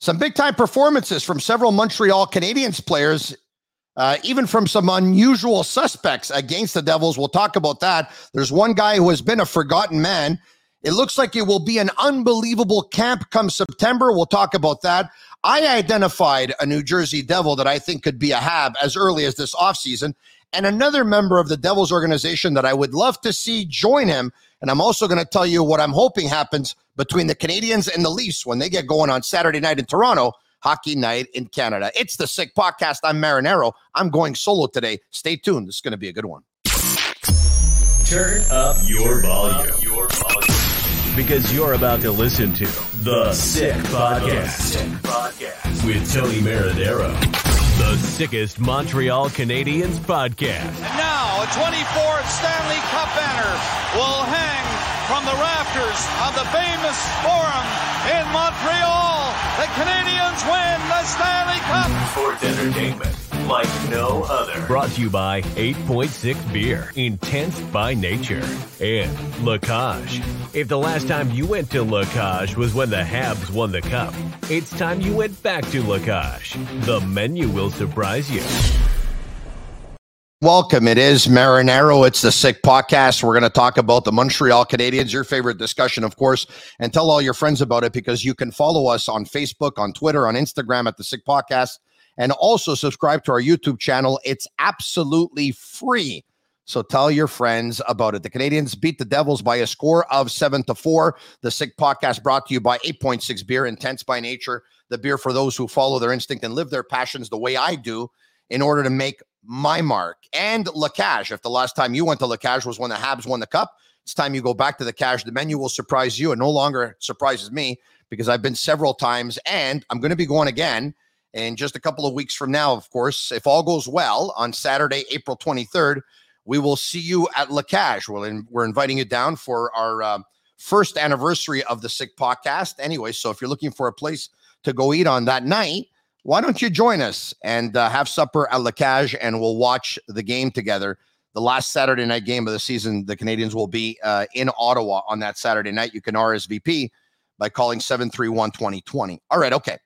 Some big time performances from several Montreal Canadiens players, uh, even from some unusual suspects against the Devils. We'll talk about that. There's one guy who has been a forgotten man. It looks like it will be an unbelievable camp come September. We'll talk about that. I identified a New Jersey Devil that I think could be a Hab as early as this offseason, and another member of the Devils organization that I would love to see join him. And I'm also going to tell you what I'm hoping happens between the Canadiens and the Leafs when they get going on Saturday night in Toronto, hockey night in Canada. It's the Sick Podcast. I'm Marinaro. I'm going solo today. Stay tuned. This is going to be a good one. Turn up your volume. Your volume. Because you're about to listen to The Sick Podcast, Sick Podcast. with Tony Marinaro. The sickest Montreal Canadiens podcast. And now a 24th Stanley Cup banner will hang from the rafters of the famous Forum in Montreal. The Canadiens win the Stanley Cup. Sports entertainment like no other. Brought to you by 8.6 Beer, intense by nature, and La Cage. If the last time you went to La Cage was when the Habs won the cup, it's time you went back to La Cage. The menu will surprise you. Welcome. It is Marinaro. It's the Sick Podcast. We're going to talk about the Montreal Canadiens, your favorite discussion, of course, and tell all your friends about it because you can follow us on Facebook, on Twitter, on Instagram at the Sick Podcast, and also subscribe to our YouTube channel. It's absolutely free. So tell your friends about it. The Canadiens beat the Devils by a score of seven to four. The Sick Podcast brought to you by 8.6 Beer, intense by nature, the beer for those who follow their instinct and live their passions the way I do in order to make my mark and La Cage. If the last time you went to La Cage was when the Habs won the cup, it's time you go back to the Cage. The menu will surprise you. and no longer surprises me because I've been several times and I'm going to be going again in just a couple of weeks from now, of course. If all goes well on Saturday, April 23rd, we will see you at La Cage. We're, in, we're inviting you down for our uh, first anniversary of the Sick Podcast. Anyway, so if you're looking for a place to go eat on that night, why don't you join us and uh, have supper at La Cage and we'll watch the game together. The last Saturday night game of the season, the Canadiens will be uh, in Ottawa on that Saturday night. You can RSVP by calling 731 2020. All right, okay.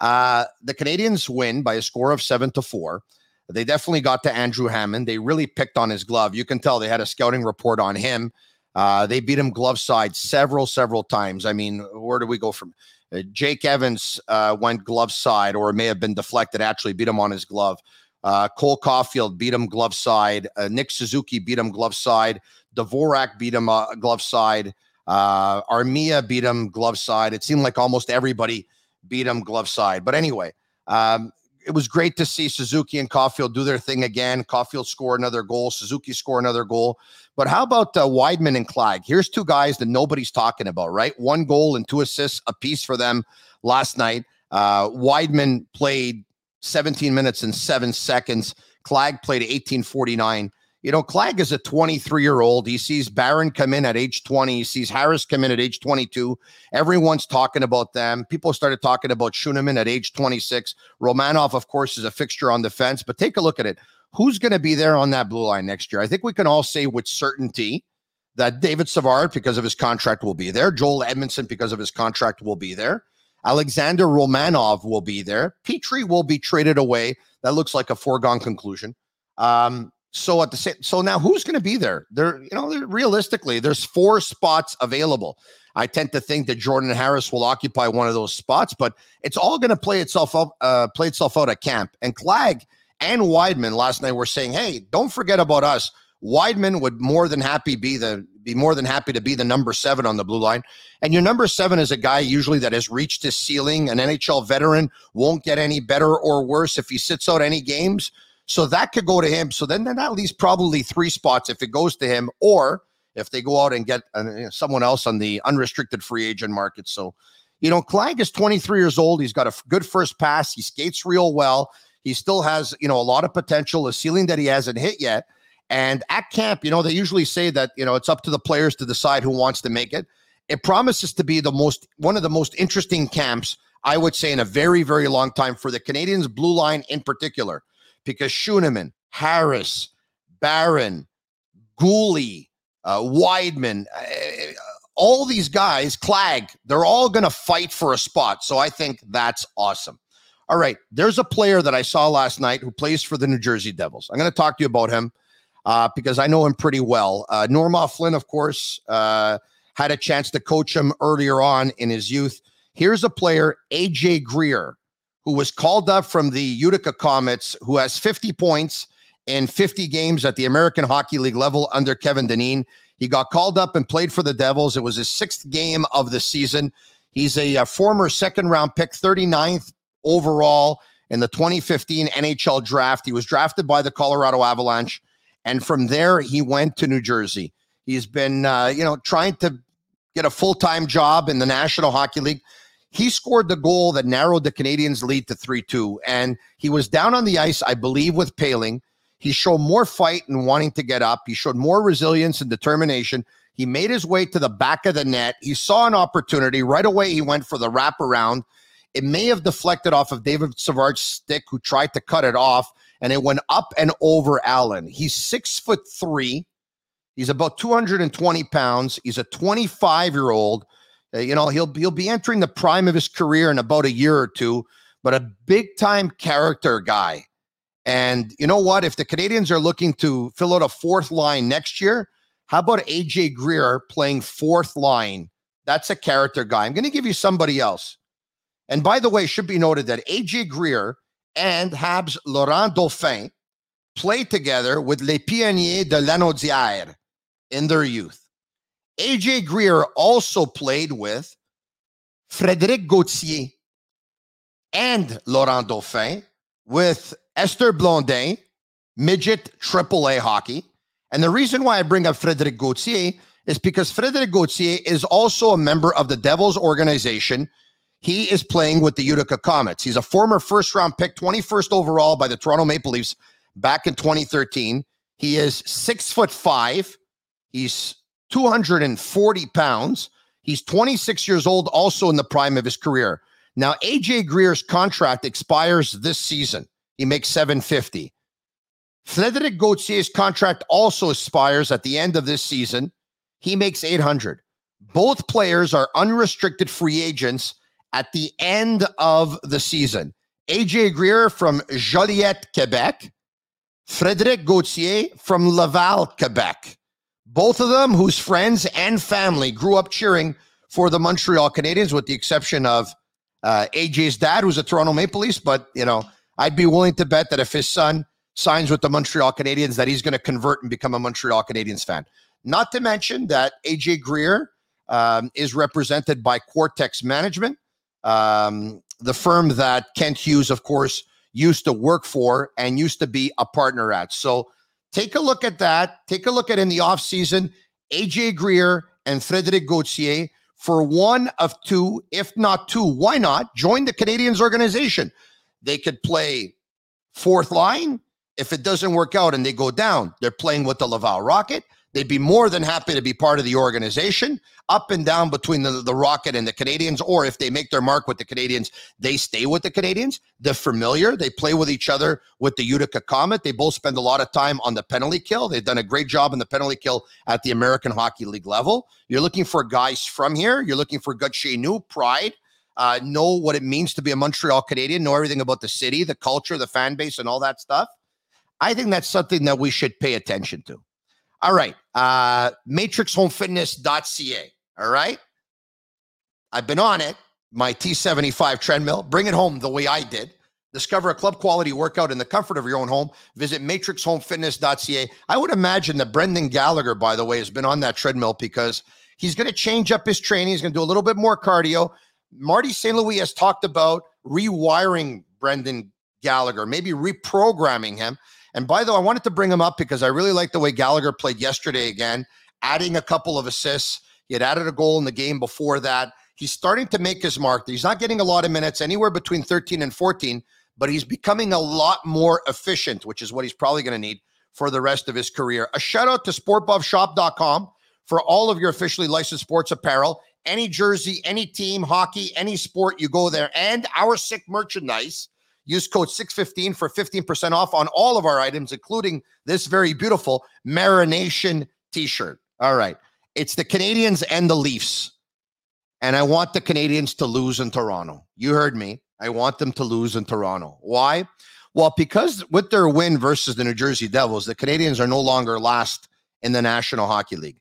Uh, the Canadiens win by a score of seven to four. They definitely got to Andrew Hammond. They really picked on his glove. You can tell they had a scouting report on him. Uh, they beat him glove side several, several times. I mean, where do we go from? Uh, Jake Evans uh, went glove side, or it may have been deflected. Actually, beat him on his glove. Uh, Cole Caulfield beat him glove side. Nick Suzuki beat him glove side. Dvorak beat him glove side. Uh, Armia beat him glove side. It seemed like almost everybody beat him glove side. But anyway, um, it was great to see Suzuki and Caulfield do their thing again. Caulfield score another goal. Suzuki score another goal. But how about uh, Wideman and Clague? Here's two guys that nobody's talking about, right? One goal and two assists apiece for them last night. Uh, Wideman played 17 minutes and seven seconds. Clague played 1849. You know, Clague is a 23 year old. He sees Barron come in at age 20. He sees Harris come in at age 22. Everyone's talking about them. People started talking about Schueneman at age 26. Romanov, of course, is a fixture on the defense, but take a look at it. Who's going to be there on that blue line next year? I think we can all say with certainty that David Savard, because of his contract, will be there. Joel Edmondson, because of his contract, will be there. Alexander Romanov will be there. Petry will be traded away. That looks like a foregone conclusion. Um, So at the same, so now who's going to be there? There, you know, realistically, there's four spots available. I tend to think that Jordan Harris will occupy one of those spots, but it's all going to play itself up, uh, play itself out at camp. And Clague and Wideman last night were saying, "Hey, don't forget about us." Wideman would more than happy be the be more than happy to be the number seven on the blue line. And your number seven is a guy usually that has reached his ceiling. An NHL veteran won't get any better or worse if he sits out any games. So that could go to him. So then, then at least probably three spots if it goes to him, or if they go out and get uh, someone else on the unrestricted free agent market. So, you know, Clague is 23 years old. He's got a good first pass. He skates real well. He still has, you know, a lot of potential, a ceiling that he hasn't hit yet. And at camp, you know, they usually say that, you know, it's up to the players to decide who wants to make it. It promises to be the most, one of the most interesting camps, I would say, in a very, very long time for the Canadiens blue line in particular, because Schueneman, Harris, Barron, Guhle, uh, Wideman, uh, all these guys, Clague, they're all going to fight for a spot. So I think that's awesome. All right, there's a player that I saw last night who plays for the New Jersey Devils. I'm going to talk to you about him uh, because I know him pretty well. Uh, Normand Flynn, of course, uh, had a chance to coach him earlier on in his youth. Here's a player, AJ Greer, who was called up from the Utica Comets, who has 50 points in 50 games at the American Hockey League level under Kevin Dineen. He got called up and played for the Devils. It was his sixth game of the season. He's a, a former second round pick, 39th overall in the 2015 NHL draft. He was drafted by the Colorado Avalanche. And from there, he went to New Jersey. He's been, uh, you know, trying to get a full time job in the National Hockey League. He scored the goal that narrowed the Canadiens' lead to 3 2. And he was down on the ice, I believe, with Poehling. He showed more fight and wanting to get up. He showed more resilience and determination. He made his way to the back of the net. He saw an opportunity. Right away, he went for the wraparound. It may have deflected off of David Savard's stick, who tried to cut it off and it went up and over Allen. He's six foot three. He's about 220 pounds. He's a 25 year old. Uh, you know, he'll he'll be entering the prime of his career in about a year or two, but a big time character guy. And you know what? If the Canadiens are looking to fill out a fourth line next year, how about AJ Greer playing fourth line? That's a character guy. I'm going to give you somebody else. And by the way, should be noted that AJ Greer and Habs Laurent Dauphin played together with Les Pionniers de Lanaudière in their youth. AJ Greer also played with Frédéric Gauthier and Laurent Dauphin with Esther Blondin, midget AAA hockey. And the reason why I bring up Frédéric Gauthier is because Frédéric Gauthier is also a member of the Devils organization he is playing with the Utica Comets. He's a former first round pick, 21st overall by the Toronto Maple Leafs back in 2013. He is six foot five. He's 240 pounds. He's 26 years old, also in the prime of his career. Now, AJ Greer's contract expires this season. He makes 750. Frederic Gauthier's contract also expires at the end of this season. He makes 800. Both players are unrestricted free agents at the end of the season. AJ Greer from Joliette, Quebec, Frédéric Gauthier from Laval, Quebec. Both of them whose friends and family grew up cheering for the Montreal Canadiens, with the exception of uh, AJ's dad, who's a Toronto Maple Leafs. But, you know, I'd be willing to bet that if his son signs with the Montreal Canadiens, that he's going to convert and become a Montreal Canadiens fan. Not to mention that AJ Greer um, is represented by Quartexx Management, um, the firm that Kent Hughes, of course, used to work for and used to be a partner at. So take a look at that. Take a look at in the offseason, AJ Greer and Frederic Gauthier for one of two, if not two. Why not join the Canadiens organization? They could play fourth line. If it doesn't work out and they go down, they're playing with the Laval Rocket. They'd be more than happy to be part of the organization, up and down between the, the Rocket and the Canadiens. Or if they make their mark with the Canadiens, they stay with the Canadiens. They're familiar. They play with each other with the Utica Comet. They both spend a lot of time on the penalty kill. They've done a great job in the penalty kill at the American Hockey League level. You're looking for guys from here. You're looking for good new pride. Uh, know what it means to be a Montreal Canadian, know everything about the city, the culture, the fan base, and all that stuff. I think that's something that we should pay attention to. All right. Uh, matrixhomefitness.ca. All right. I've been on it, my T75 treadmill. Bring it home the way I did. Discover a club quality workout in the comfort of your own home. Visit matrixhomefitness.ca. I would imagine that Brendan Gallagher, by the way, has been on that treadmill because he's going to change up his training. He's going to do a little bit more cardio. Marty St. Louis has talked about rewiring Brendan Gallagher, maybe reprogramming him. And by the way, I wanted to bring him up because I really like the way Gallagher played yesterday again, adding a couple of assists. He had added a goal in the game before that. He's starting to make his mark. He's not getting a lot of minutes, anywhere between 13 and 14, but he's becoming a lot more efficient, which is what he's probably going to need for the rest of his career. A shout out to sportbuffshop.com for all of your officially licensed sports apparel. Any jersey, any team, hockey, any sport, you go there. And our sick merchandise. Use code 615 for 15% off on all of our items, including this very beautiful Marination t shirt. All right. It's the Canadiens and the Leafs. And I want the Canadiens to lose in Toronto. You heard me. I want them to lose in Toronto. Why? Well, because with their win versus the New Jersey Devils, the Canadiens are no longer last in the National Hockey League.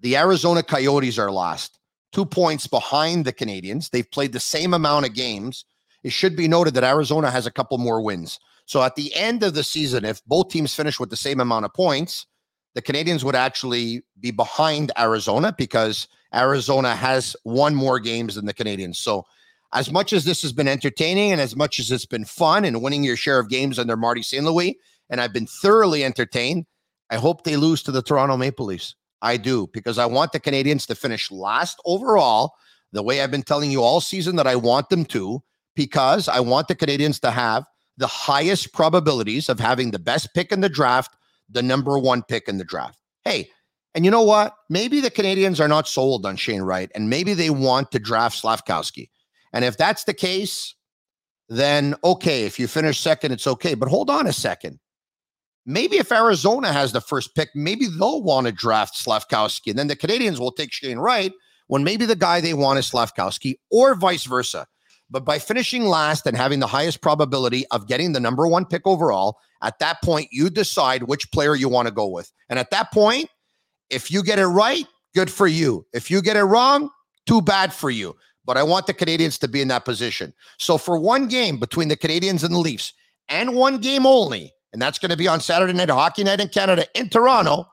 The Arizona Coyotes are last, two points behind the Canadiens. They've played the same amount of games. It should be noted that Arizona has a couple more wins. So at the end of the season, if both teams finish with the same amount of points, the Canadiens would actually be behind Arizona because Arizona has one more games than the Canadiens. So as much as this has been entertaining and as much as it's been fun and winning your share of games under Marty St. Louis, and I've been thoroughly entertained, I hope they lose to the Toronto Maple Leafs. I do, because I want the Canadiens to finish last overall, the way I've been telling you all season that I want them to, because I want the Canadiens to have the highest probabilities of having the best pick in the draft, the number one pick in the draft. Hey, and you know what? Maybe the Canadiens are not sold on Shane Wright, and maybe they want to draft Slafkovsky. And if that's the case, then okay, if you finish second, it's okay. But hold on a second. Maybe if Arizona has the first pick, maybe they'll want to draft Slafkovsky. And then the Canadiens will take Shane Wright when maybe the guy they want is Slafkovsky or vice versa. But by finishing last and having the highest probability of getting the number one pick overall, at that point, you decide which player you want to go with. And at that point, if you get it right, good for you. If you get it wrong, too bad for you but I want the Canadiens to be in that position. So for one game between the Canadiens and the Leafs, and one game only, and that's going to be on Saturday night, hockey night in Canada in Toronto,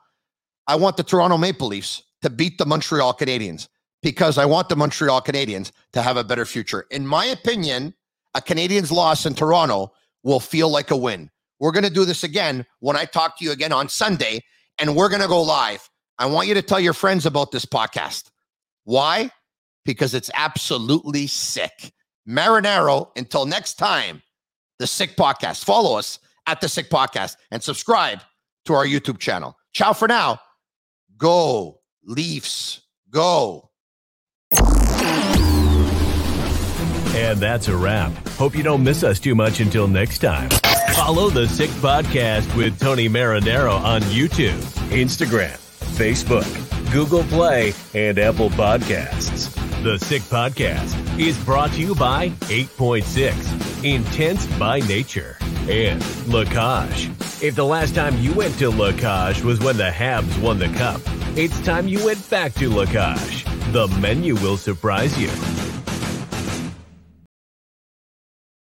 I want the Toronto Maple Leafs to beat the Montreal Canadiens because I want the Montreal Canadiens to have a better future. In my opinion, a Canadiens loss in Toronto will feel like a win. We're going to do this again when I talk to you again on Sunday, and we're going to go live. I want you to tell your friends about this podcast. Why? because it's absolutely sick. Marinaro, until next time, the Sick Podcast. Follow us at the Sick Podcast and subscribe to our YouTube channel. Ciao for now. Go, Leafs. Go. And that's a wrap. Hope you don't miss us too much until next time. Follow the Sick Podcast with Tony Marinaro on YouTube, Instagram, Facebook, Google Play, and Apple Podcasts. The Sick Podcast is brought to you by 8.6, Intense by Nature, and La Cage. If the last time you went to La Cage was when the Habs won the Cup, it's time you went back to La Cage. The menu will surprise you.